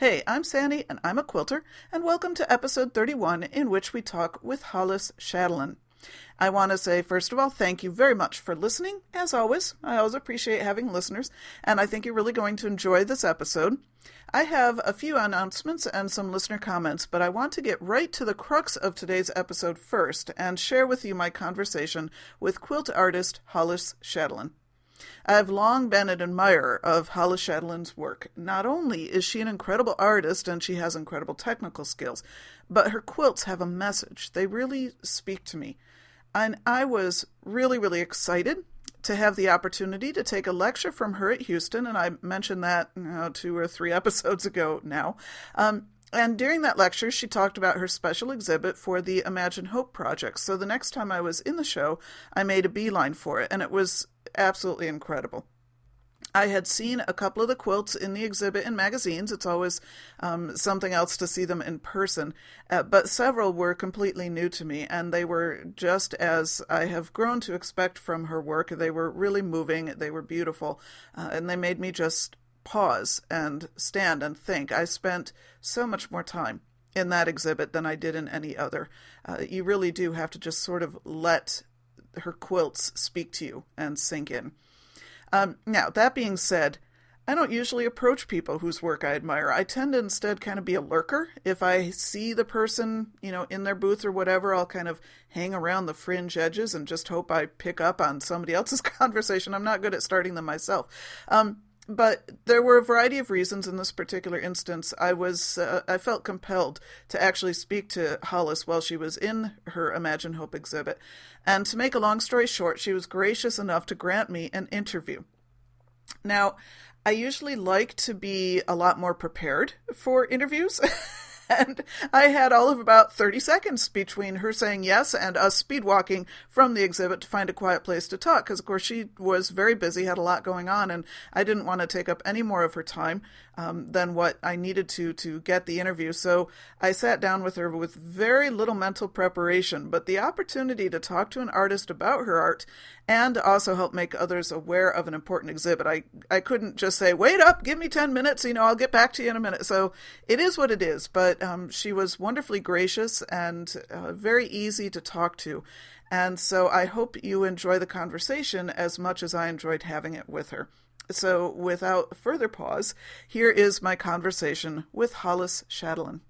Hey, I'm Sandy, and I'm a quilter, and welcome to episode 31, in which we talk with Hollis Chatelain. I want to say, first of all, thank you very much for listening. As always, I always appreciate having listeners, and I think you're really going to enjoy this episode. I have a few announcements and some listener comments, but I want to get right to the crux of today's episode first and share with you my conversation with quilt artist Hollis Chatelain. I have long been an admirer of Hollis Chatelain's work. Not only is she an incredible artist and she has incredible technical skills, but her quilts have a message. They really speak to me. And I was really, really excited to have the opportunity to take a lecture from her at Houston, and I mentioned that you know, two or three episodes ago now. Um, and during that lecture, she talked about her special exhibit for the Imagine Hope project. So the next time I was in the show, I made a beeline for it, and it was absolutely incredible. I had seen a couple of the quilts in the exhibit in magazines. It's always um, something else to see them in person. Uh, but several were completely new to me, and they were just as I have grown to expect from her work. They were really moving, they were beautiful, uh, and they made me just pause and stand and think. I spent so much more time in that exhibit than I did in any other. Uh, you really do have to just sort of let her quilts speak to you and sink in. Um, now, that being said, I don't usually approach people whose work I admire. I tend to instead kind of be a lurker. If I see the person, you know, in their booth or whatever, I'll kind of hang around the fringe edges and just hope I pick up on somebody else's conversation. I'm not good at starting them myself. Um, but there were a variety of reasons in this particular instance. I was uh, I felt compelled to actually speak to Hollis while she was in her Imagine Hope exhibit, and to make a long story short, she was gracious enough to grant me an interview. Now, I usually like to be a lot more prepared for interviews. and I had all of about 30 seconds between her saying yes and us speed walking from the exhibit to find a quiet place to talk because, of course, she was very busy, had a lot going on, and I didn't want to take up any more of her time um, than what I needed to to get the interview. So I sat down with her with very little mental preparation, but the opportunity to talk to an artist about her art and also help make others aware of an important exhibit. I, I couldn't just say, wait up, give me 10 minutes, you know, I'll get back to you in a minute. So it is what it is, but um, she was wonderfully gracious and uh, very easy to talk to. And so I hope you enjoy the conversation as much as I enjoyed having it with her. So, without further pause, here is my conversation with Hollis Chatelain.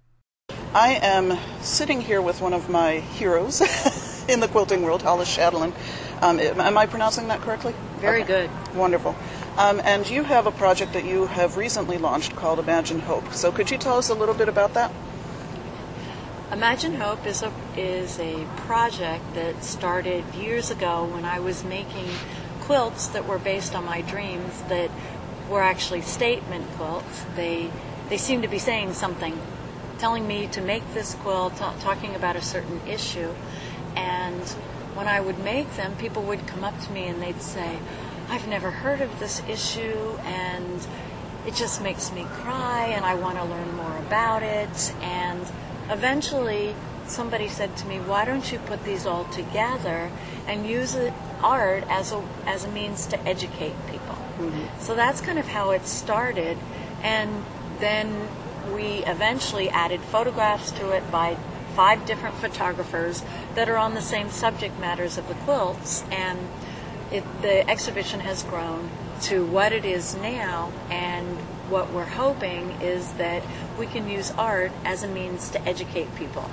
I am sitting here with one of my heroes in the quilting world, Hollis Chatelain. Um, am I pronouncing that correctly? Very okay. good. Wonderful. Um, and you have a project that you have recently launched called Imagine Hope. So, could you tell us a little bit about that? Imagine Hope is a is a project that started years ago when I was making quilts that were based on my dreams that were actually statement quilts. They they seemed to be saying something, telling me to make this quilt, t- talking about a certain issue. And when I would make them, people would come up to me and they'd say, "I've never heard of this issue and it just makes me cry and I want to learn more about it." And eventually somebody said to me, "Why don't you put these all together and use it art as a as a means to educate people. Mm-hmm. So that's kind of how it started, and then we eventually added photographs to it by five different photographers that are on the same subject matters of the quilts, and it, the exhibition has grown to what it is now, and what we're hoping is that we can use art as a means to educate people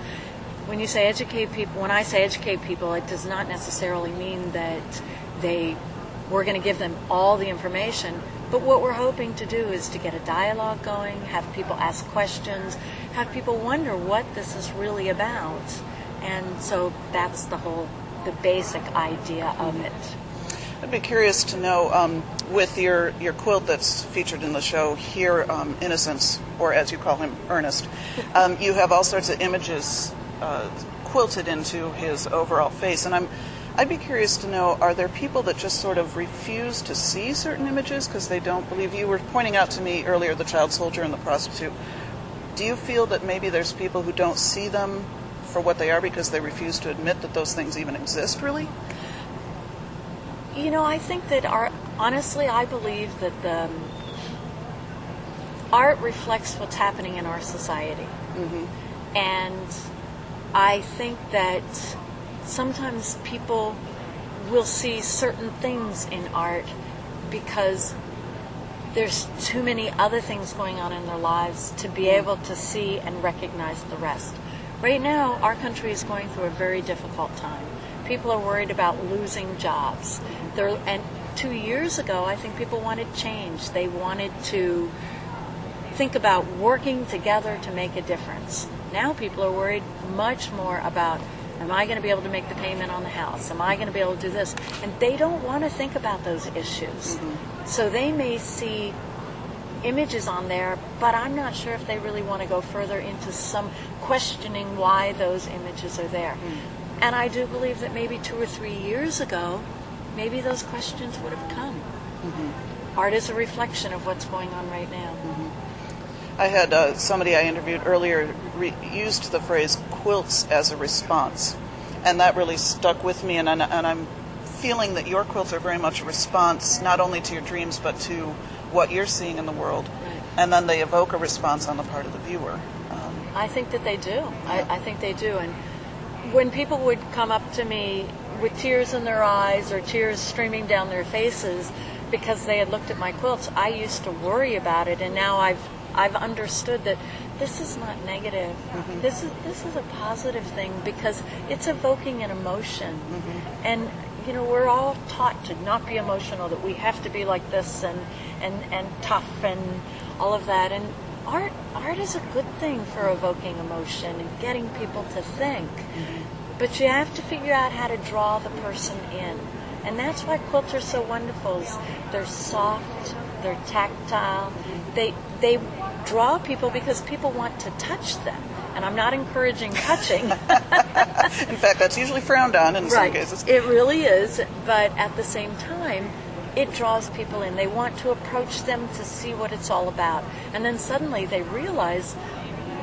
when you say educate people, when I say educate people, it does not necessarily mean that they we're going to give them all the information. But what we're hoping to do is to get a dialogue going, have people ask questions, have people wonder what this is really about. And so that's the whole, the basic idea of it. I'd be curious to know, um, with your, your quilt that's featured in the show here, um, Innocence, or as you call him, Ernest, um, you have all sorts of images uh, quilted into his overall face. And I'm, I'd be curious to know, are there people that just sort of refuse to see certain images because they don't believe you were pointing out to me earlier the child soldier and the prostitute. Do you feel that maybe there's people who don't see them for what they are because they refuse to admit that those things even exist, really? You know, I think that art, honestly, I believe that the um, art reflects what's happening in our society. Mm-hmm. And I think that sometimes people will see certain things in art because there's too many other things going on in their lives to be able to see and recognize the rest. Right now, our country is going through a very difficult time. People are worried about losing jobs. They're, and two years ago, I think people wanted change. They wanted to think about working together to make a difference. Now people are worried much more about Am I going to be able to make the payment on the house? Am I going to be able to do this? And they don't want to think about those issues. Mm-hmm. So they may see images on there, but I'm not sure if they really want to go further into some questioning why those images are there. Mm-hmm. And I do believe that maybe two or three years ago, maybe those questions would have come. Mm-hmm. Art is a reflection of what's going on right now. I had uh, somebody I interviewed earlier re- used the phrase quilts as a response, and that really stuck with me. And, and, and I'm feeling that your quilts are very much a response not only to your dreams but to what you're seeing in the world, right. and then they evoke a response on the part of the viewer. Um, I think that they do. Yeah. I, I think they do. And when people would come up to me with tears in their eyes or tears streaming down their faces because they had looked at my quilts, I used to worry about it, and now I've I've understood that this is not negative. Mm-hmm. This is this is a positive thing because it's evoking an emotion. Mm-hmm. And you know, we're all taught to not be emotional, that we have to be like this and and and tough and all of that. And art art is a good thing for evoking emotion and getting people to think. Mm-hmm. But you have to figure out how to draw the person in. And that's why quilts are so wonderful. They're soft, they're tactile. They they draw people because people want to touch them. And I'm not encouraging touching. in fact, that's usually frowned on in right. some cases. It really is, but at the same time, it draws people in. They want to approach them to see what it's all about. And then suddenly they realize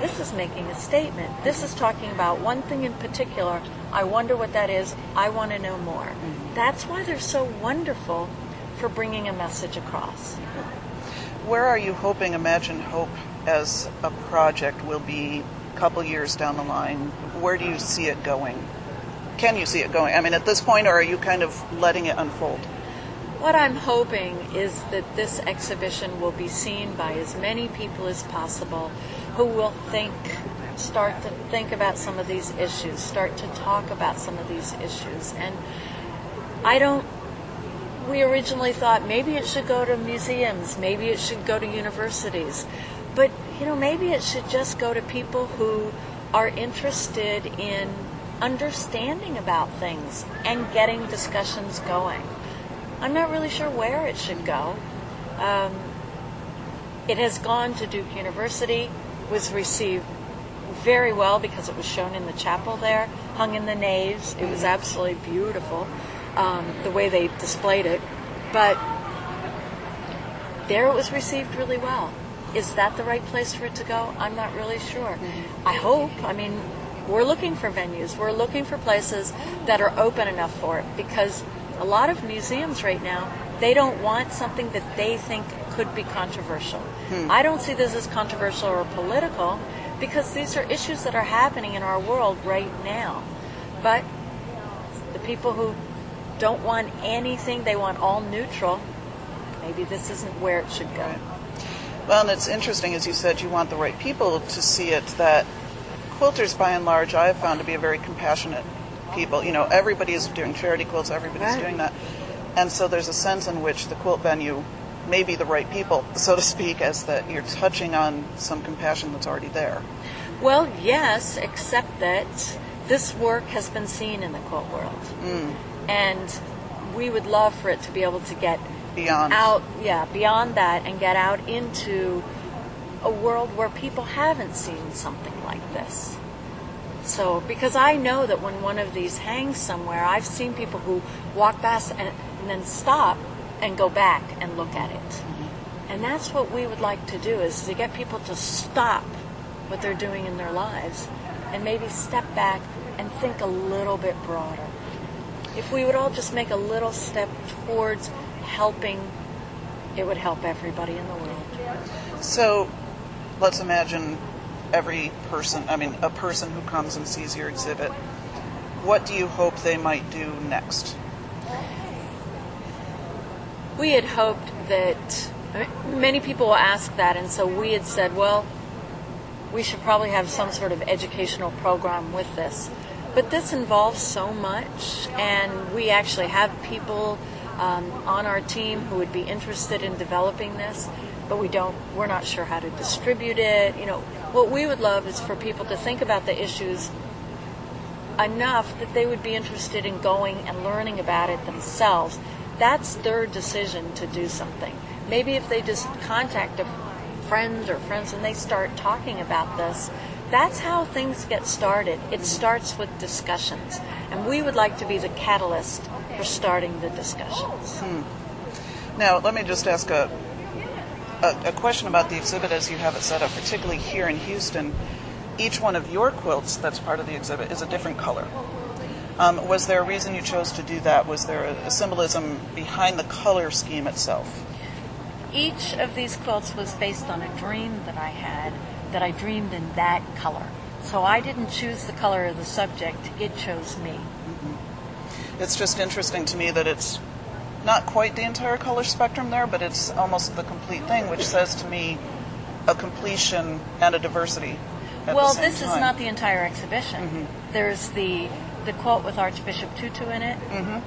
this is making a statement. This is talking about one thing in particular. I wonder what that is. I want to know more. That's why they're so wonderful for bringing a message across where are you hoping Imagine Hope as a project will be a couple years down the line? Where do you see it going? Can you see it going? I mean, at this point, or are you kind of letting it unfold? What I'm hoping is that this exhibition will be seen by as many people as possible who will think, start to think about some of these issues, start to talk about some of these issues. And I don't we originally thought maybe it should go to museums, maybe it should go to universities. But, you know, maybe it should just go to people who are interested in understanding about things and getting discussions going. I'm not really sure where it should go. Um, it has gone to Duke University, was received very well because it was shown in the chapel there, hung in the naves. It was absolutely beautiful um, the way they displayed it. But there it was received really well. Is that the right place for it to go? I'm not really sure. Mm-hmm. I hope. I mean, we're looking for venues. We're looking for places that are open enough for it because a lot of museums right now they don't want something that they think could be controversial. Hmm. I don't see this as controversial or political because these are issues that are happening in our world right now. But the people who don't want anything, they want all neutral, maybe this isn't where it should go. Well, and it's interesting, as you said, you want the right people to see it, that quilters, by and large, I have found to be a very compassionate people. You know, everybody is doing charity quilts, everybody's right. doing that. And so there's a sense in which the quilt venue may be the right people, so to speak, as that you're touching on some compassion that's already there. Well, yes, except that this work has been seen in the quilt world. Mm. And we would love for it to be able to get Beyond. out, yeah, beyond that, and get out into a world where people haven't seen something like this. So, because I know that when one of these hangs somewhere, I've seen people who walk past and, and then stop and go back and look at it. Mm-hmm. And that's what we would like to do is to get people to stop what they're doing in their lives and maybe step back and think a little bit broader. If we would all just make a little step towards helping, it would help everybody in the world. So let's imagine every person, I mean, a person who comes and sees your exhibit. What do you hope they might do next? We had hoped that many people will ask that, and so we had said, well, we should probably have some sort of educational program with this. But this involves so much, and we actually have people um, on our team who would be interested in developing this, but we don't. We're not sure how to distribute it. You know, what we would love is for people to think about the issues enough that they would be interested in going and learning about it themselves. That's their decision to do something. Maybe if they just contact a friend or friends and they start talking about this, that's how things get started. It starts with discussions. And we would like to be the catalyst for starting the discussions. Hmm. Now, let me just ask a, a, a question about the exhibit as you have it set up, particularly here in Houston. Each one of your quilts that's part of the exhibit is a different color. Um, was there a reason you chose to do that? Was there a, a symbolism behind the color scheme itself? Each of these quilts was based on a dream that I had that I dreamed in that color. So I didn't choose the color of the subject, it chose me. It's just interesting to me that it's not quite the entire color spectrum there, but it's almost the complete thing, which says to me a completion and a diversity. Well, this is time. Mm-hmm. not the entire exhibition. There's the the quote with Archbishop Tutu in it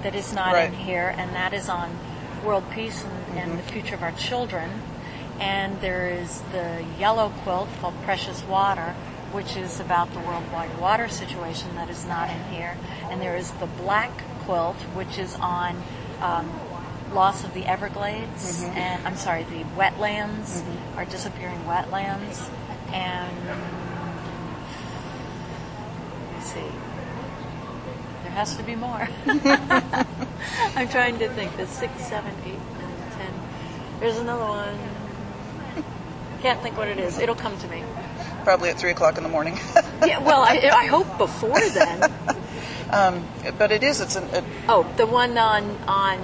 that is not Mm-hmm. Right. Mm-hmm. in here, and that is on world peace and, and the future of our children. And there is the yellow quilt called Precious Water, which is about the worldwide water situation that is not in here. And there is the black quilt, which is on um, loss of the Everglades, Mm-hmm. and I'm sorry, the wetlands, are disappearing wetlands, and let me see. There has to be more. I'm trying to think. There's six, seven, eight, nine, ten. There's another one. Can't think what it is. It'll come to me. Probably at 3 o'clock in the morning. Yeah, well, I, I hope before then. but it is, it's an, it, Oh, the one on on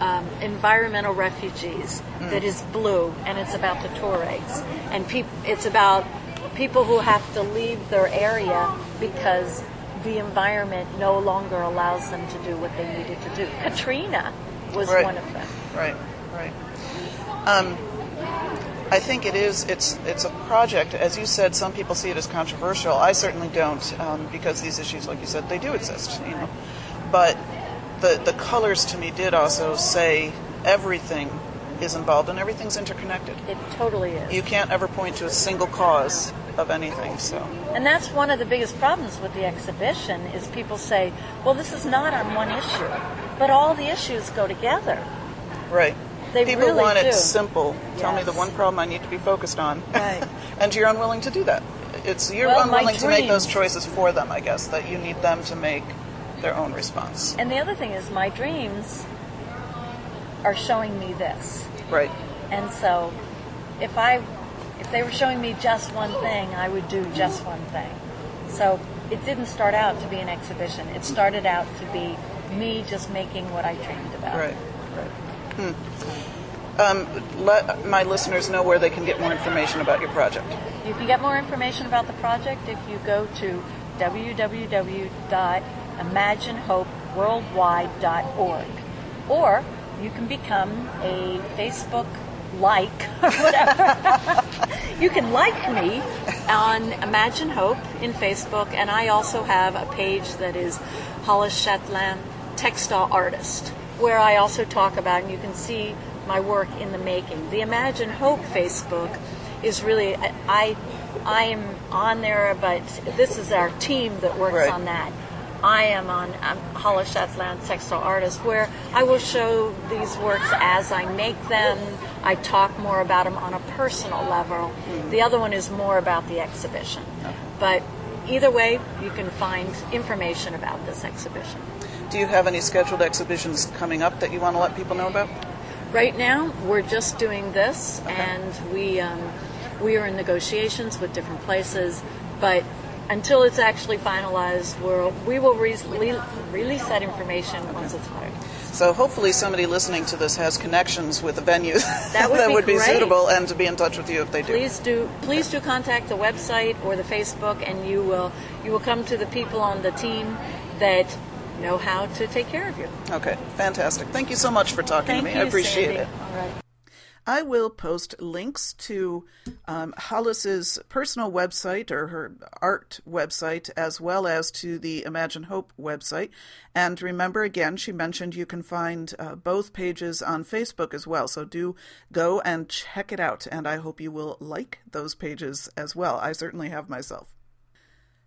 um, environmental refugees that is blue, and it's about the Tuaregs, and peop- it's about people who have to leave their area because the environment no longer allows them to do what they needed to do. Katrina was Right. one of them. Right, right. Um, I think it is. It's it's a project. As you said, some people see it as controversial. I certainly don't, um, because these issues, like you said, they do exist. You know, but the the colors to me did also say everything is involved and everything's interconnected. It totally is. You can't ever point to a single cause of anything. So And that's one of the biggest problems with the exhibition is people say, well, this is not on one issue, but all the issues go together. right. They People really want do. it simple. Tell me the one problem I need to be focused on. Right. and you're unwilling to do that. It's you're Well, unwilling to make those choices for them, I guess, that you need them to make their own response. And the other thing is, my dreams are showing me this. Right. And so, if I, if they were showing me just one thing, I would do just one thing. So it didn't start out to be an exhibition. It started out to be me just making what I dreamed about. Right. Hmm. Um, let my listeners know where they can get more information about your project. You can get more information about the project if you go to www.imaginehopeworldwide.org. Or you can become a Facebook like or whatever. you can like me on Imagine Hope in Facebook, and I also have a page that is Hollis Chatelain Textile Artist, where I also talk about, and you can see my work in the making. The Imagine Hope Facebook is really I I am on there, but this is our team that works Right. on that. I am on Hollis Chatelain Textile Artist, where I will show these works as I make them. I talk more about them on a personal level. Hmm. The other one is more about the exhibition. But either way, you can find information about this exhibition. Do you have any scheduled exhibitions coming up that you want to let people know about? Right now, we're just doing this, and we um, we are in negotiations with different places. But until it's actually finalized, we'll, we will re- re- release that information once it's filed. So hopefully somebody listening to this has connections with a venue That would be great. suitable and to be in touch with you if they do. Please do please do contact the website or the Facebook, and you will you will come to the people on the team that know how to take care of you. Okay, fantastic. Thank you so much for talking Thank to me. you, I appreciate Sandy. it. All right. I will post links to um, Hollis's personal website or her art website, as well as to the Imagine Hope website. And remember, again, she mentioned you can find uh, both pages on Facebook as well. So do go and check it out. And I hope you will like those pages as well. I certainly have myself.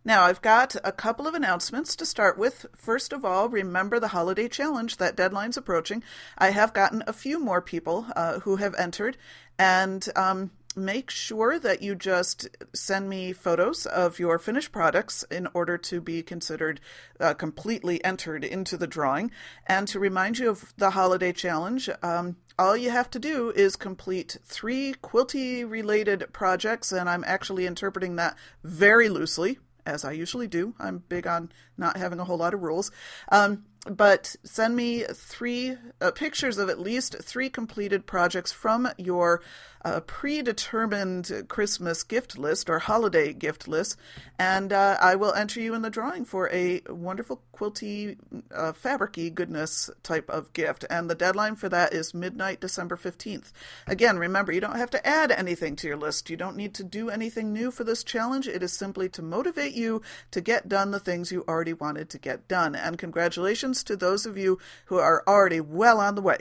Now, I've got a couple of announcements to start with. First of all, remember the holiday challenge. That deadline's approaching. I have gotten a few more people uh, who have entered, and um, make sure that you just send me photos of your finished products in order to be considered uh, completely entered into the drawing. And to remind you of the holiday challenge, um, all you have to do is complete three quilty related projects, and I'm actually interpreting that very loosely as I usually do. I'm big on not having a whole lot of rules. Um, but send me three uh, pictures of at least three completed projects from your uh, predetermined Christmas gift list or holiday gift list, and uh, I will enter you in the drawing for a wonderful quilty, uh, fabricy goodness type of gift. And the deadline for that is midnight, December 15th. Again, remember, you don't have to add anything to your list. You don't need to do anything new for this challenge. It is simply to motivate you to get done the things you already wanted to get done. And congratulations to those of you who are already well on the way.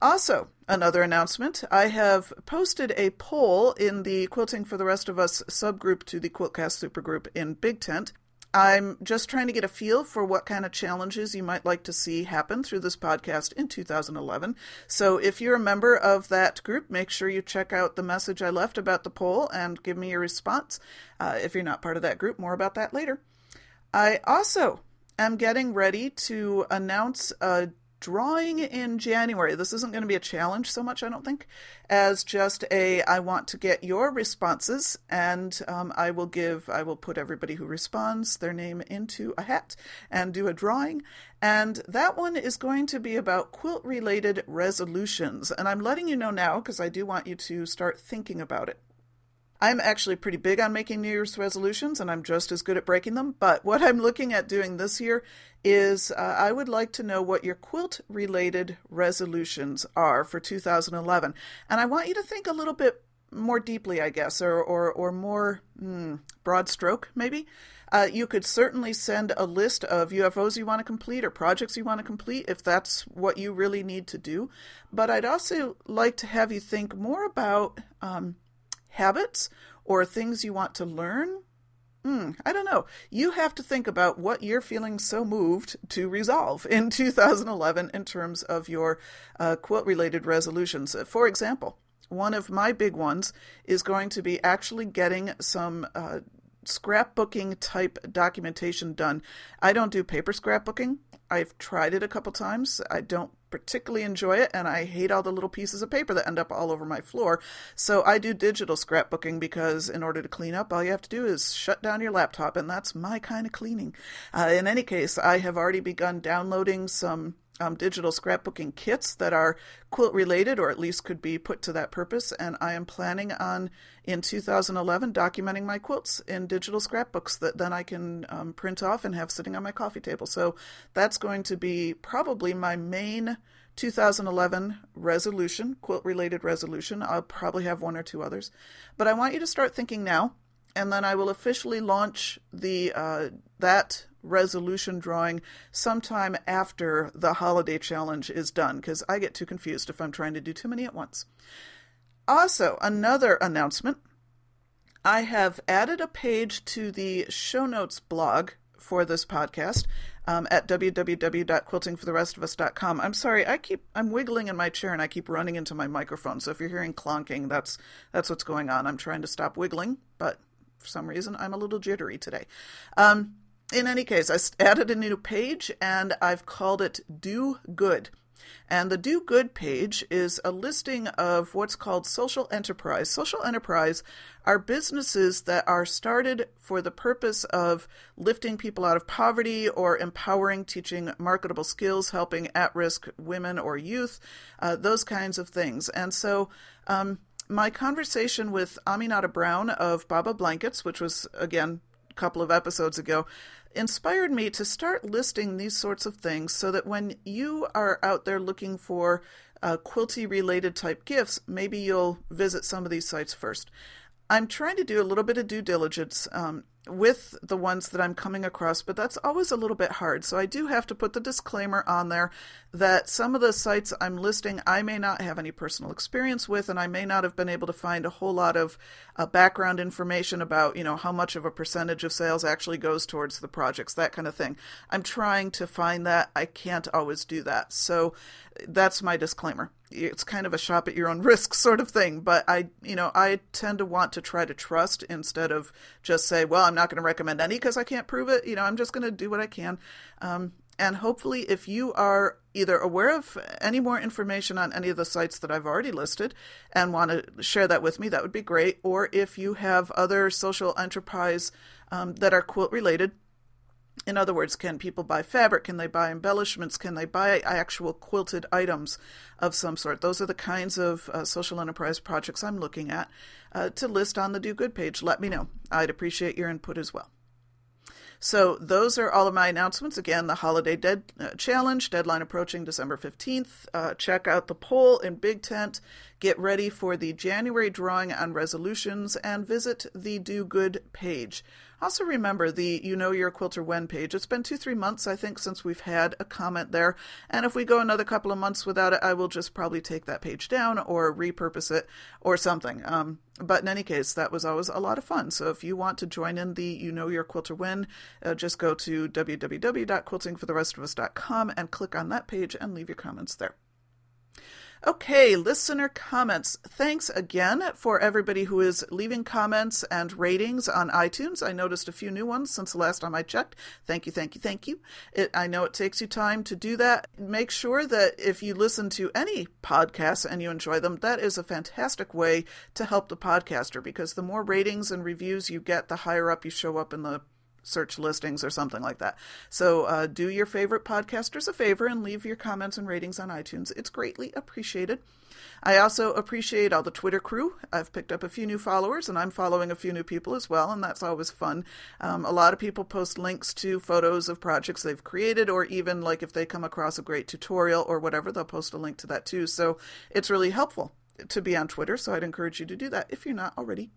Also, another announcement I have posted a poll in the Quilting for the Rest of Us subgroup to the Quiltcast supergroup in Big Tent. I'm just trying to get a feel for what kind of challenges you might like to see happen through this podcast in 2011. So if you're a member of that group, make sure you check out the message I left about the poll and give me your response. Uh, if you're not part of that group, more about that later. I also am getting ready to announce a drawing in January. This isn't going to be a challenge so much, I don't think, as just a I want to get your responses, and um, I will give, I will put everybody who responds their name into a hat and do a drawing. And that one is going to be about quilt related resolutions. And I'm letting you know now because I do want you to start thinking about it. I'm actually pretty big on making New Year's resolutions, and I'm just as good at breaking them. But what I'm looking at doing this year is uh, I would like to know what your quilt related resolutions are for 2011. And I want you to think a little bit more deeply, I guess, or, or, or more hmm, broad stroke, maybe. Uh, you could certainly send a list of UFOs you want to complete or projects you want to complete if that's what you really need to do. But I'd also like to have you think more about. Um, habits or things you want to learn? Hmm, I don't know. You have to think about what you're feeling so moved to resolve in 2011 in terms of your uh, quilt related resolutions. For example, one of my big ones is going to be actually getting some uh, scrapbooking type documentation done. I don't do paper scrapbooking. I've tried it a couple times. I don't particularly enjoy it, and I hate all the little pieces of paper that end up all over my floor. So I do digital scrapbooking because in order to clean up, all you have to do is shut down your laptop, and that's my kind of cleaning. Uh, in any case, I have already begun downloading some um, digital scrapbooking kits that are quilt related or at least could be put to that purpose. And I am planning on in 2011 documenting my quilts in digital scrapbooks that then I can um, print off and have sitting on my coffee table. So that's going to be probably my main 2011 resolution, quilt related resolution. I'll probably have one or two others. But I want you to start thinking now. And then I will officially launch the uh, that resolution drawing sometime after the holiday challenge is done because I get too confused if I'm trying to do too many at once. Also, another announcement I have added a page to the show notes blog for this podcast. um, at www.quiltingfortherestofus.com. I'm sorry, I keep I'm wiggling in my chair and I keep running into my microphone. So if you're hearing clonking, that's that's what's going on. I'm trying to stop wiggling, but for some reason I'm a little jittery today. Um, in any case, I added a new page and I've called it Do Good. And the Do Good page is a listing of what's called social enterprise. Social enterprise are businesses that are started for the purpose of lifting people out of poverty or empowering, teaching marketable skills, helping at risk women or youth, uh, those kinds of things. And so, um, my conversation with Aminata Brown of Baba Blankets, which was again couple of episodes ago, inspired me to start listing these sorts of things so that when you are out there looking for uh, quilty related type gifts, maybe you'll visit some of these sites first. I'm trying to do a little bit of due diligence um, with the ones that I'm coming across, but that's always a little bit hard. So I do have to put the disclaimer on there that some of the sites I'm listing I may not have any personal experience with, and I may not have been able to find a whole lot of uh, background information about, you know, how much of a percentage of sales actually goes towards the projects, that kind of thing. I'm trying to find that. I can't always do that. So that's my disclaimer it's kind of a shop at your own risk sort of thing but i you know i tend to want to try to trust instead of just say well i'm not going to recommend any because i can't prove it you know i'm just going to do what i can. Um, and hopefully if you are either aware of any more information on any of the sites that i've already listed and want to share that with me that would be great. Or if you have other social enterprise um, that are quilt related in other words, can people buy fabric? Can they buy embellishments? Can they buy actual quilted items of some sort? Those are the kinds of uh, social enterprise projects I'm looking at uh, to list on the Do Good page. Let me know. I'd appreciate your input as well. So those are all of my announcements. Again, the holiday dead uh, challenge deadline approaching December fifteenth. Uh, check out the poll in Big Tent. Get ready for the January drawing on resolutions and visit the Do Good page. Also, remember the You Know You're Quilter When page. It's been two, three months, I think, since we've had a comment there. And if we go another couple of months without it, I will just probably take that page down or repurpose it or something. Um, but in any case, that was always a lot of fun. So if you want to join in the You Know Your Quilter When, uh, just go to www.quiltingfortherestofus.com and click on that page and leave your comments there. Okay, listener comments. Thanks again for everybody who is leaving comments and ratings on iTunes. I noticed a few new ones since the last time I checked. Thank you, thank you, thank you. It, I know it takes you time to do that. Make sure that if you listen to any podcasts and you enjoy them, that is a fantastic way to help the podcaster because the more ratings and reviews you get, the higher up you show up in the search listings or something like that. So uh, do your favorite podcasters a favor and leave your comments and ratings on iTunes. It's greatly appreciated. I also appreciate all the Twitter crew. I've picked up a few new followers and I'm following a few new people as well, and that's always fun. Um, a lot of people post links to photos of projects they've created, or even like if they come across a great tutorial or whatever, they'll post a link to that too. So it's really helpful to be on Twitter, so I'd encourage you to do that if you're not already.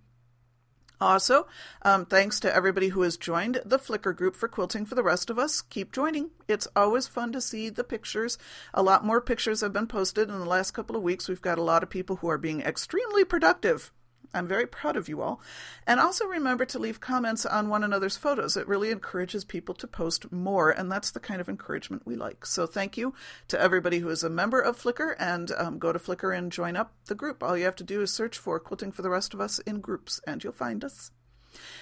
Also, um, thanks to everybody who has joined the Flickr group for Quilting for the Rest of Us. Keep joining. It's always fun to see the pictures. A lot more pictures have been posted in the last couple of weeks. We've got a lot of people who are being extremely productive I'm very proud of you all. And also remember to leave comments on one another's photos. It really encourages people to post more, and that's the kind of encouragement we like. So thank you to everybody who is a member of Flickr, and um, go to Flickr and join up the group. All you have to do is search for Quilting for the Rest of Us in groups, and you'll find us.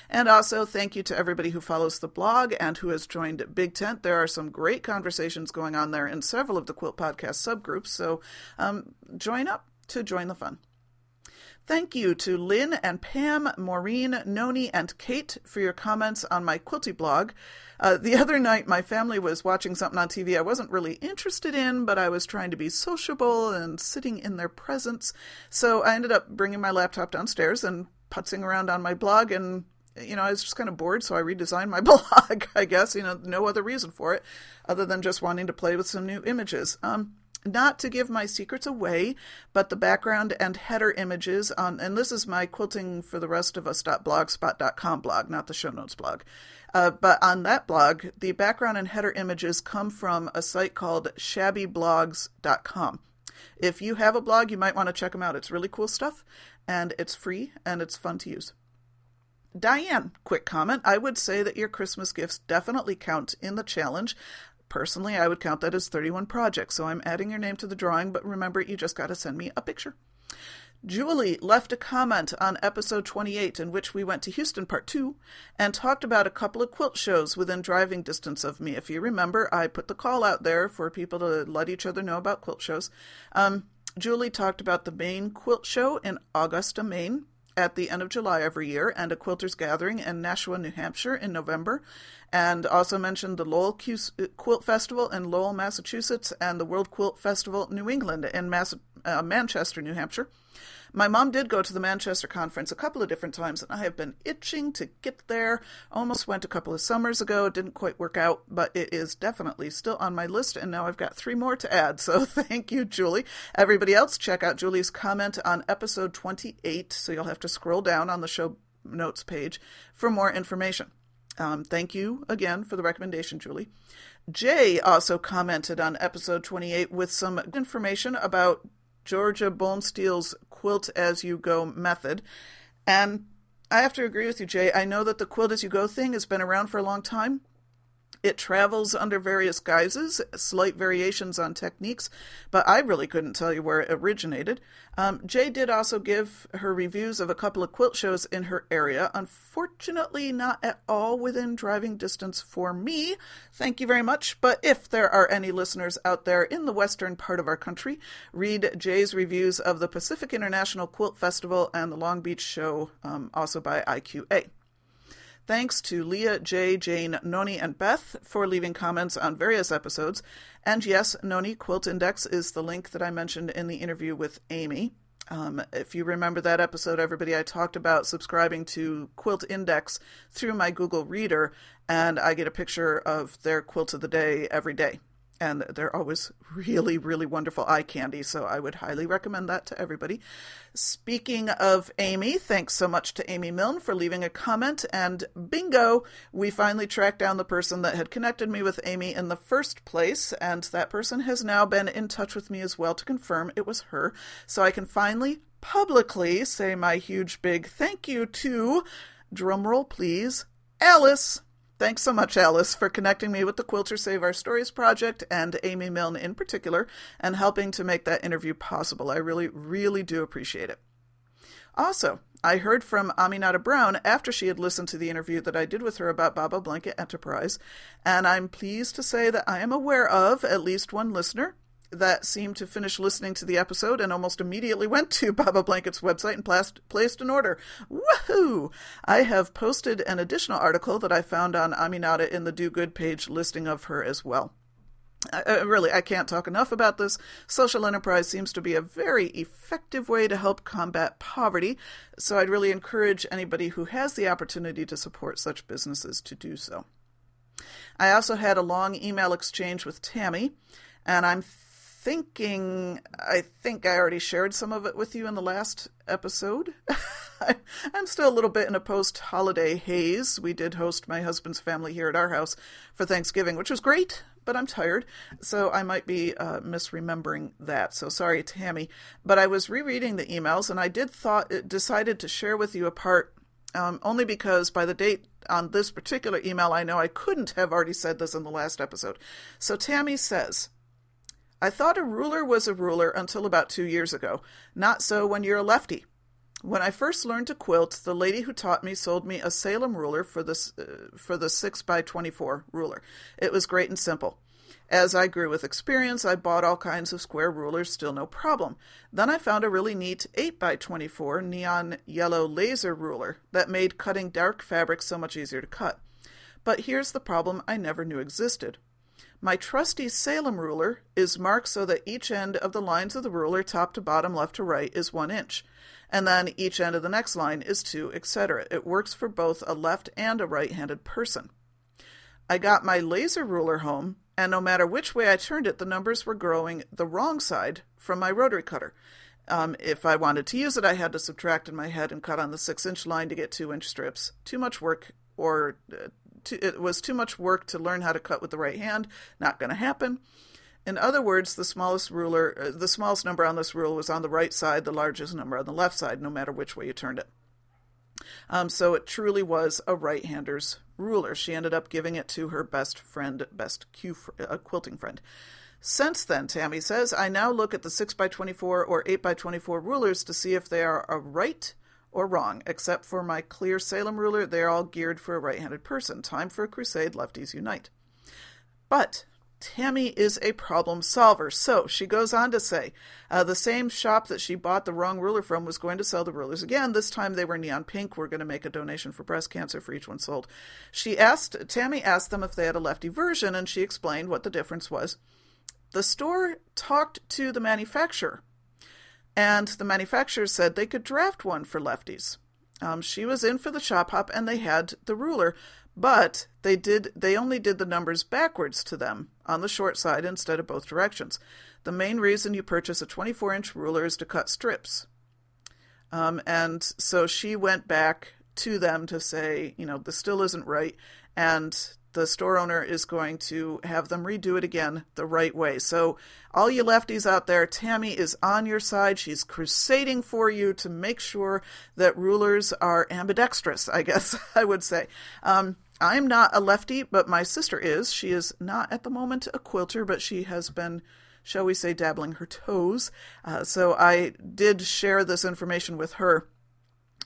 And also, thank you to everybody who follows the blog and who has joined Big Tent. There are some great conversations going on there in several of the Quilt Podcast subgroups, so um, join up to join the fun. Thank you to Lynn and Pam, Maureen, Noni, and Kate for your comments on my quilty blog. Uh, the other night, my family was watching something on TV I wasn't really interested in, but I was trying to be sociable and sitting in their presence. So I ended up bringing my laptop downstairs and putzing around on my blog and you know, I was just kind of bored, so I redesigned my blog, I guess. You know, no other reason for it other than just wanting to play with some new images. Um, not to give my secrets away, but the background and header images on, and this is my quilting for the rest of us.blogspot.com blog, not the show notes blog. Uh, but on that blog, the background and header images come from a site called shabbyblogs.com. If you have a blog, you might want to check them out. It's really cool stuff, and it's free and it's fun to use. Diane, quick comment. I would say that your Christmas gifts definitely count in the challenge. Personally, I would count that as 31 projects, so I'm adding your name to the drawing, but remember, you just got to send me a picture. Julie left a comment on episode 28, in which we went to Houston Part 2 and talked about a couple of quilt shows within driving distance of me. If you remember, I put the call out there for people to let each other know about quilt shows. Um, Julie talked about the Maine Quilt Show in Augusta, Maine, at the end of July every year, and a Quilters Gathering in Nashua, New Hampshire in November, and also mentioned the Lowell Quilt Festival in Lowell, Massachusetts, and the World Quilt Festival New England in Mass- uh, Manchester, New Hampshire. My mom did go to the Manchester conference a couple of different times, and I have been itching to get there. Almost went a couple of summers ago. It didn't quite work out, but it is definitely still on my list, and now I've got three more to add. So thank you, Julie. Everybody else, check out Julie's comment on episode 28. So you'll have to scroll down on the show notes page for more information. Um, thank you again for the recommendation, Julie. Jay also commented on episode 28 with some information about Georgia Bonesteel's quilt as you go method. And I have to agree with you, Jay. I know that the quilt as you go thing has been around for a long time. It travels under various guises, slight variations on techniques, but I really couldn't tell you where it originated. Um, Jay did also give her reviews of a couple of quilt shows in her area. Unfortunately, not at all within driving distance for me. Thank you very much. But if there are any listeners out there in the western part of our country, read Jay's reviews of the Pacific International Quilt Festival and the Long Beach show, um, also by IQA. Thanks to Leah, Jay, Jane, Noni, and Beth for leaving comments on various episodes. And yes, Noni Quilt Index is the link that I mentioned in the interview with Amy. Um, if you remember that episode, everybody, I talked about subscribing to Quilt Index through my Google Reader, and I get a picture of their quilt of the day every day and they're always really, really wonderful eye candy. So I would highly recommend that to everybody. Speaking of Amy, thanks so much to Amy Milne for leaving a comment. And bingo, we finally tracked down the person that had connected me with Amy in the first place. And that person has now been in touch with me as well to confirm it was her. So I can finally publicly say my huge big thank you to, drumroll please, Alice. Thanks so much, Alice, for connecting me with the Quilter Save Our Stories project and Amy Milne in particular, and helping to make that interview possible. I really, really do appreciate it. Also, I heard from Aminata Brown after she had listened to the interview that I did with her about Baba Blanket Enterprise, and I'm pleased to say that I am aware of at least one listener that seemed to finish listening to the episode and almost immediately went to Baba Blanket's website and placed, placed an order. Woohoo! I have posted an additional article that I found on Aminata in the Do Good page listing of her as well. Really, I can't talk enough about this. Social enterprise seems to be a very effective way to help combat poverty, so I'd really encourage anybody who has the opportunity to support such businesses to do so. I also had a long email exchange with Tammy, and I'm thinking, I think I already shared some of it with you in the last episode. I'm still a little bit in a post holiday haze. We did host my husband's family here at our house for Thanksgiving, which was great, but I'm tired, so I might be uh, misremembering that. So sorry, Tammy. But I was rereading the emails, and I did thought decided to share with you a part um, only because by the date on this particular email, I know I couldn't have already said this in the last episode. So Tammy says, I thought a ruler was a ruler until about two years ago. Not so when you're a lefty. When I first learned to quilt, the lady who taught me sold me a Salem ruler for the, uh, for the 6 by 24 ruler. It was great and simple. As I grew with experience, I bought all kinds of square rulers, still no problem. Then I found a really neat 8 by 24 neon yellow laser ruler that made cutting dark fabric so much easier to cut. But here's the problem I never knew existed. My trusty Salem ruler is marked so that each end of the lines of the ruler, top to bottom, left to right, is one inch, and then each end of the next line is two, etc. It works for both a left and a right handed person. I got my laser ruler home, and no matter which way I turned it, the numbers were growing the wrong side from my rotary cutter. Um, if I wanted to use it, I had to subtract in my head and cut on the six inch line to get two inch strips. Too much work, or uh, too, it was too much work to learn how to cut with the right hand. Not going to happen. In other words, the smallest ruler, uh, the smallest number on this rule was on the right side, the largest number on the left side, no matter which way you turned it. Um, so it truly was a right hander's ruler. She ended up giving it to her best friend, best Q, uh, quilting friend. Since then, Tammy says, I now look at the 6x24 or 8x24 rulers to see if they are a right or wrong. Except for my clear Salem ruler, they are all geared for a right handed person. Time for a crusade, lefties unite. But Tammy is a problem solver. So she goes on to say uh, the same shop that she bought the wrong ruler from was going to sell the rulers again. This time they were neon pink. We're going to make a donation for breast cancer for each one sold. She asked, Tammy asked them if they had a lefty version, and she explained what the difference was. The store talked to the manufacturer, and the manufacturer said they could draft one for lefties. Um, she was in for the shop hop, and they had the ruler, but they did they only did the numbers backwards to them on the short side instead of both directions. The main reason you purchase a 24 inch ruler is to cut strips. Um, and so she went back to them to say, you know, this still isn't right. And the store owner is going to have them redo it again the right way. So, all you lefties out there, Tammy is on your side. She's crusading for you to make sure that rulers are ambidextrous, I guess I would say. Um, I'm not a lefty, but my sister is. She is not at the moment a quilter, but she has been, shall we say, dabbling her toes. Uh, so I did share this information with her.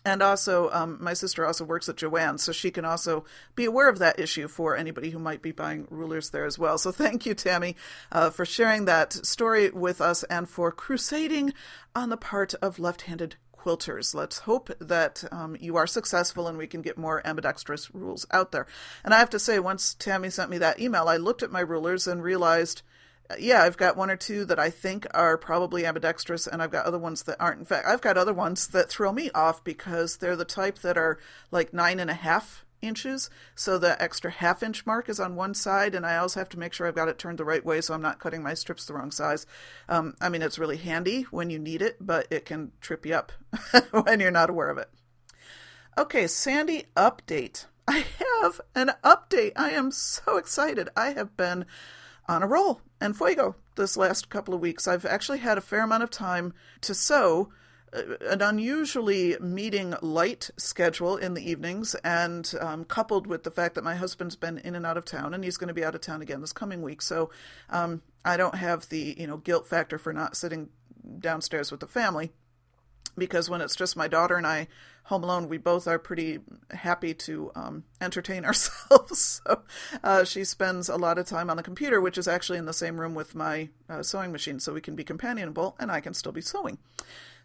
And also, um, my sister also works at Joann, so she can also be aware of that issue for anybody who might be buying rulers there as well. So thank you, Tammy, uh, for sharing that story with us and for crusading on the part of left handed quilters. Let's hope that um, you are successful and we can get more ambidextrous rules out there. And I have to say, once Tammy sent me that email, I looked at my rulers and realized yeah, I've got one or two that I think are probably ambidextrous, and I've got other ones that aren't. In fact, I've got other ones that throw me off because they're the type that are like nine and a half inches. So the extra half inch mark is on one side, and I also have to make sure I've got it turned the right way so I'm not cutting my strips the wrong size. Um, I mean, it's really handy when you need it, but it can trip you up when you're not aware of it. Okay, Sandy update. I have an update. I am so excited. I have been on a roll and fuego this last couple of weeks. I've actually had a fair amount of time to sew an unusually meeting light schedule in the evenings, and um, coupled with the fact that my husband's been in and out of town, and he's going to be out of town again this coming week, so um, I don't have the you know guilt factor for not sitting downstairs with the family. Because when it's just my daughter and I home alone, we both are pretty happy to um, entertain ourselves. so uh, she spends a lot of time on the computer, which is actually in the same room with my uh, sewing machine, so we can be companionable and I can still be sewing.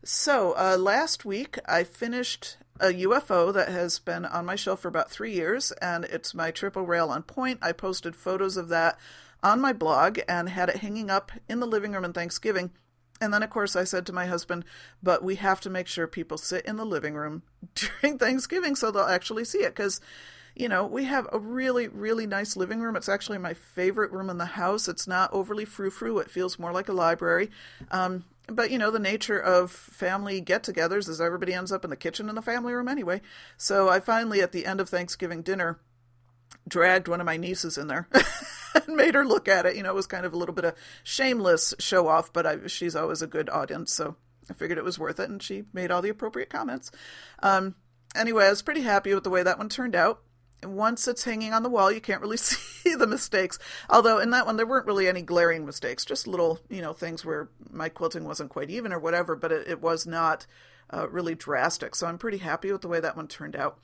So, uh, last week I finished a UFO that has been on my shelf for about three years, and it's my triple rail on point. I posted photos of that on my blog and had it hanging up in the living room on Thanksgiving. And then, of course, I said to my husband, but we have to make sure people sit in the living room during Thanksgiving so they'll actually see it. Because, you know, we have a really, really nice living room. It's actually my favorite room in the house. It's not overly frou frou, it feels more like a library. Um, but you know the nature of family get-togethers is everybody ends up in the kitchen in the family room anyway so i finally at the end of thanksgiving dinner dragged one of my nieces in there and made her look at it you know it was kind of a little bit of shameless show off but I, she's always a good audience so i figured it was worth it and she made all the appropriate comments um, anyway i was pretty happy with the way that one turned out once it's hanging on the wall, you can't really see the mistakes. Although in that one, there weren't really any glaring mistakes, just little, you know, things where my quilting wasn't quite even or whatever, but it, it was not uh, really drastic. So I'm pretty happy with the way that one turned out.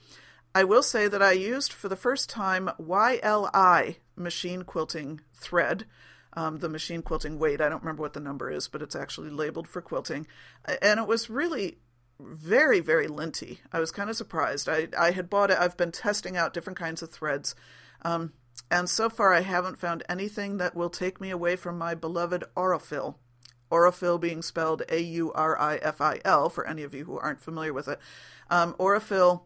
I will say that I used for the first time YLI machine quilting thread. Um, the machine quilting weight, I don't remember what the number is, but it's actually labeled for quilting. And it was really very, very linty. I was kind of surprised. I, I had bought it, I've been testing out different kinds of threads. Um, and so far, I haven't found anything that will take me away from my beloved Aurifil. Aurifil being spelled A U R I F I L, for any of you who aren't familiar with it. Um, Aurifil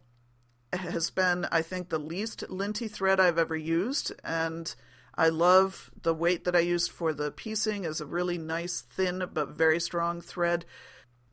has been, I think, the least linty thread I've ever used, and I love the weight that I used for the piecing is a really nice, thin but very strong thread.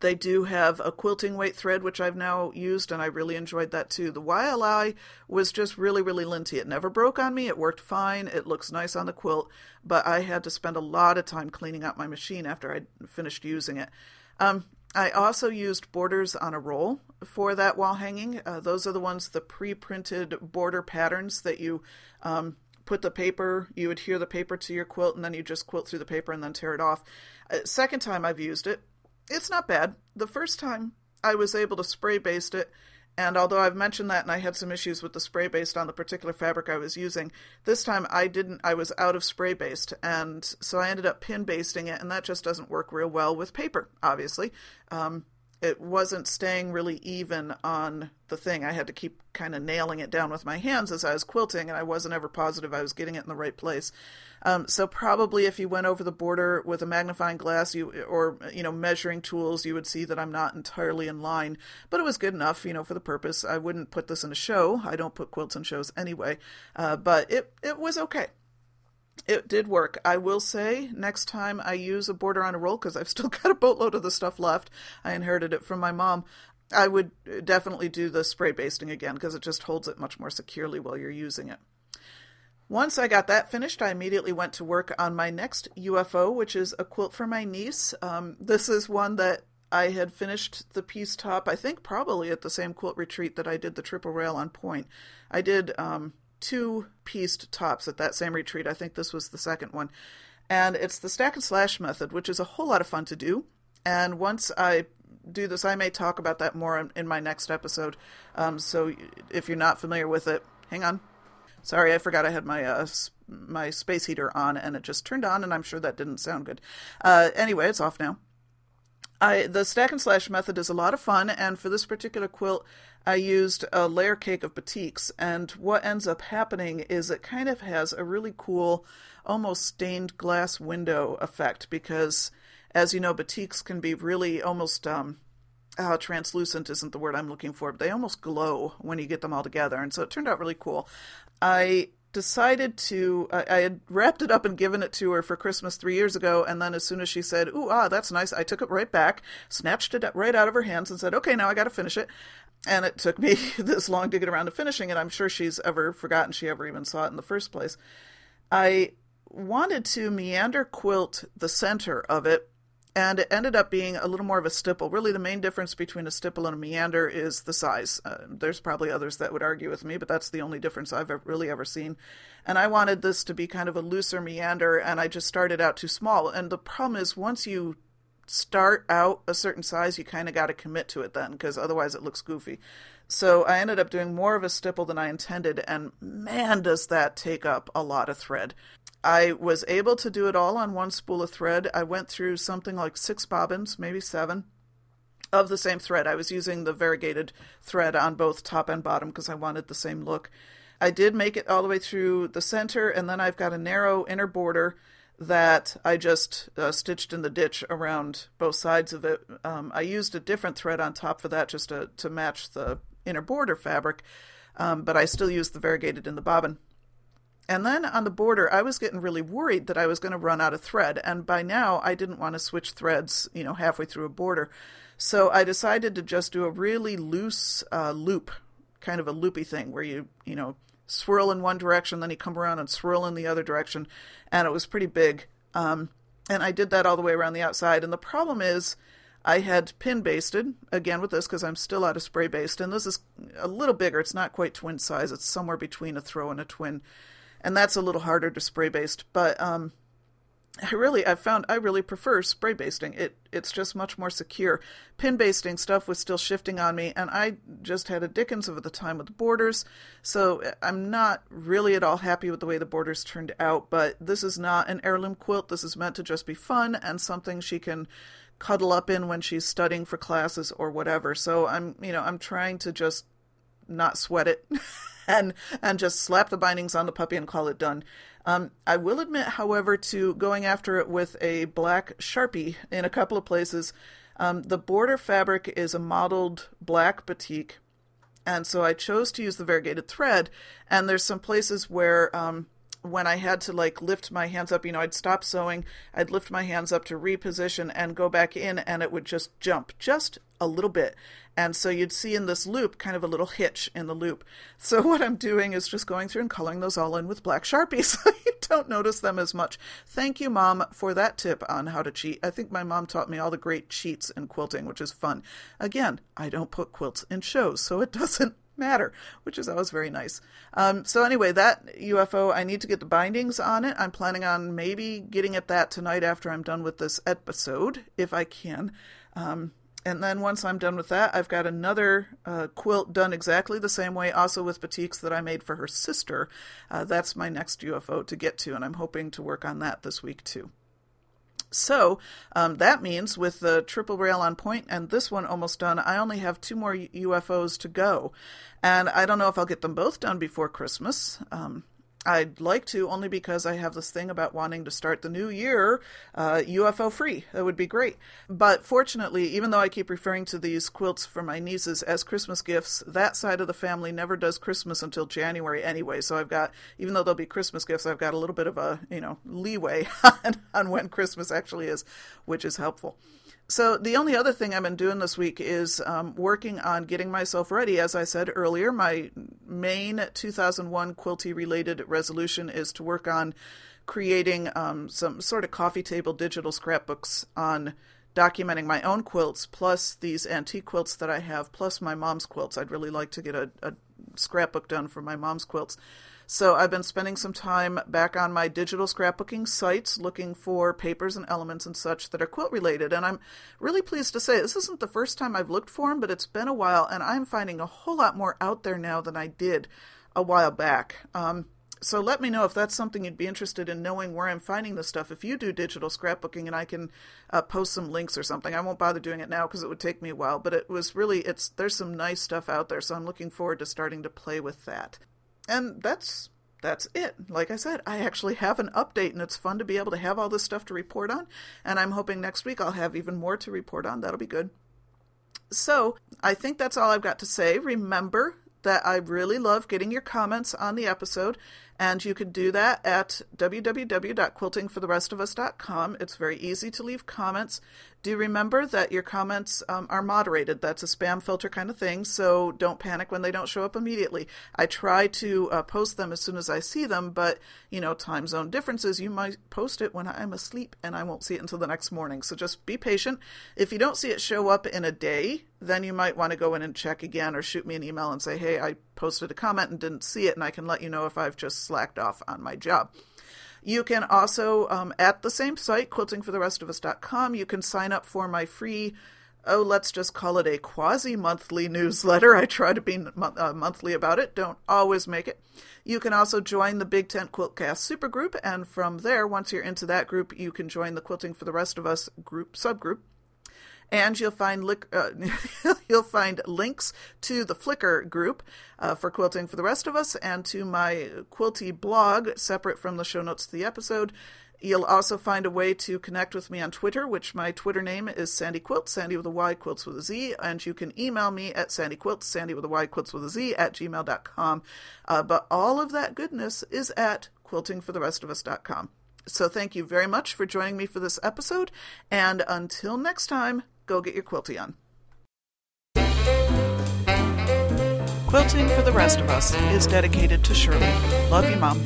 They do have a quilting weight thread, which I've now used, and I really enjoyed that too. The YLI was just really, really linty. It never broke on me. It worked fine. It looks nice on the quilt, but I had to spend a lot of time cleaning out my machine after I finished using it. Um, I also used borders on a roll for that wall hanging. Uh, those are the ones, the pre printed border patterns that you um, put the paper, you adhere the paper to your quilt, and then you just quilt through the paper and then tear it off. Uh, second time I've used it, it's not bad. The first time I was able to spray baste it and although I've mentioned that and I had some issues with the spray baste on the particular fabric I was using, this time I didn't, I was out of spray baste. And so I ended up pin basting it, and that just doesn't work real well with paper, obviously. Um, it wasn't staying really even on the thing. I had to keep kind of nailing it down with my hands as I was quilting, and I wasn't ever positive I was getting it in the right place. Um, so probably if you went over the border with a magnifying glass, you or you know measuring tools, you would see that I'm not entirely in line. But it was good enough, you know, for the purpose. I wouldn't put this in a show. I don't put quilts in shows anyway. Uh, but it it was okay it did work. I will say next time I use a border on a roll because I've still got a boatload of the stuff left. I inherited it from my mom. I would definitely do the spray basting again because it just holds it much more securely while you're using it. Once I got that finished, I immediately went to work on my next UFO, which is a quilt for my niece. Um, this is one that I had finished the piece top, I think probably at the same quilt retreat that I did the triple rail on point. I did um, two pieced tops at that same retreat. I think this was the second one. And it's the stack and slash method, which is a whole lot of fun to do. And once I do this, I may talk about that more in, my next episode. Um, so if you're not familiar with it, hang on. Sorry, I forgot I had my uh, my space heater on, and it just turned on, and I'm sure that didn't sound good. Uh, anyway, it's off now. I, the stack and slash method is a lot of fun, and for this particular quilt, I used a layer cake of batiks. And what ends up happening is it kind of has a really cool, almost stained glass window effect because, as you know, batiks can be really almost um, uh, translucent isn't the word I'm looking for, but they almost glow when you get them all together, and so it turned out really cool. I decided to I, I, had wrapped it up and given it to her for christmas three years ago and then as soon as she said ooh ah that's nice i took it right back snatched it right out of her hands and said okay now i gotta finish it and it took me this long to get around to finishing it i'm sure she's ever forgotten she ever even saw it in the first place i wanted to meander quilt the center of it and it ended up being a little more of a stipple. Really, the main difference between a stipple and a meander is the size. Uh, there's probably others that would argue with me, but that's the only difference I've ever, really ever seen. And I wanted this to be kind of a looser meander, and I just started out too small. And the problem is, once you start out a certain size, you kind of got to commit to it then, because otherwise it looks goofy. So I ended up doing more of a stipple than I intended, and man, does that take up a lot of thread. I was able to do it all on one spool of thread. I went through something like six bobbins, maybe seven, of the same thread. I was using the variegated thread on both top and bottom because I wanted the same look. I did make it all the way through the center, and then I've got a narrow inner border that I just uh, stitched in the ditch around both sides of it. Um, I used a different thread on top for that just to, to match the inner border fabric, um, but I still used the variegated in the bobbin. And then on the border, I was getting really worried that I was going to run out of thread. And by now, I didn't want to switch threads, you know, halfway through a border. So I decided to just do a really loose uh, loop, kind of a loopy thing where you, you know, swirl in one direction, then you come around and swirl in the other direction. And it was pretty big. Um, and I did that all the way around the outside. And the problem is, I had pin basted again with this because I'm still out of spray baste, and this is a little bigger. It's not quite twin size. It's somewhere between a throw and a twin and that's a little harder to spray baste. But um, I really, I found I really prefer spray basting. It it's just much more secure. Pin basting stuff was still shifting on me, and I just had a dickens of the time with the borders. So eh, I'm not really at all happy with the way the borders turned out. But this is not an heirloom quilt. This is meant to just be fun and something she can cuddle up in when she's studying for classes or whatever. So I'm, you know, I'm trying to just not sweat it. and and just slap the bindings on the puppy and call it done. Um, I will admit, however, to going after it with a black sharpie in a couple of places. Um, the border fabric is a mottled black batik, and so I chose to use the variegated thread. And there's some places where um, when I had to like lift my hands up, you know, I'd stop sewing, I'd lift my hands up to reposition and go back in, and it would just jump just a little bit. And so you'd see in this loop kind of a little hitch in the loop. So what I'm doing is just going through and coloring those all in with black Sharpie so you don't notice them as much. Thank you, Mom, for that tip on how to cheat. I think my mom taught me all the great cheats in quilting, which is fun. Again, I don't put quilts in shows, so it doesn't matter, which is always very nice. Um, so anyway, that UFO, I need to get the bindings on it. I'm planning on maybe getting at that tonight after I'm done with this episode, if I can. Um, and then once I'm done with that, I've got another uh, quilt done exactly the same way, also with batiks that I made for her sister. Uh, that's my next UFO to get to, and I'm hoping to work on that this week too. So um, that means with the triple rail on point and this one almost done, I only have two more UFOs to go. And I don't know if I'll get them both done before Christmas. Um, I'd like to, only because I have this thing about wanting to start the new year uh, UFO free. That would be great. But fortunately, even though I keep referring to these quilts for my nieces as Christmas gifts, that side of the family never does Christmas until January anyway. So I've got, even though they'll be Christmas gifts, I've got a little bit of a, you know, leeway on, on when Christmas actually is, which is helpful. So the only other thing I've been doing this week is um, working on getting myself ready. As I said earlier, my main 2001 quilty related resolution is to work on creating um, some sort of coffee table digital scrapbooks on documenting my own quilts, plus these antique quilts that I have, plus my mom's quilts. I'd really like to get a, a scrapbook done for my mom's quilts. So I've been spending some time back on my digital scrapbooking sites looking for papers and elements and such that are quilt related. And I'm really pleased to say this isn't the first time I've looked for them, but it's been a while, and I'm finding a whole lot more out there now than I did a while back. Um, so let me know if that's something you'd be interested in knowing where I'm finding this stuff. If you do digital scrapbooking and I can uh, post some links or something, I won't bother doing it now because it would take me a while. But it was really it's there's some nice stuff out there, so I'm looking forward to starting to play with that and that's that's it. Like I said, I actually have an update, and it's fun to be able to have all this stuff to report on. And I'm hoping next week I'll have even more to report on. That'll be good. So I think that's all I've got to say. Remember that I really love getting your comments on the episode, and you can do that at www.quiltingfortherestofus.com. It's very easy to leave comments. Do remember that your comments um, are moderated. That's a spam filter kind of thing, so don't panic when they don't show up immediately. I try to uh, post them as soon as I see them, but you know, time zone differences, you might post it when I'm asleep and I won't see it until the next morning. So just be patient. If you don't see it show up in a day, then you might want to go in and check again or shoot me an email and say, hey, I posted a comment and didn't see it, and I can let you know if I've just slacked off on my job. You can also, um, at the same site, quiltingfortherestofus.com, you can sign up for my free, oh, let's just call it a quasi monthly newsletter. I try to be uh, monthly about it, don't always make it. You can also join the Big Tent Quiltcast supergroup, and from there, once you're into that group, you can join the Quilting for the Rest of Us group subgroup and you'll find li- uh, you'll find links to the Flickr group uh, for quilting for the rest of us, and to my quilty blog separate from the show notes to the episode. You'll also find a way to connect with me on Twitter, which my Twitter name is Sandy Quilts, Sandy with a Y, Quilts with a Z, and you can email me at Sandy Quilts, Sandy with a Y, Quilts with a Z, at gmail.com. Uh, but all of that goodness is at quiltingfortherestofus.com. So thank you very much for joining me for this episode, and until next time, go get your quilty on. Quilting for the Rest of Us is dedicated to Shirley. Love you, Mom.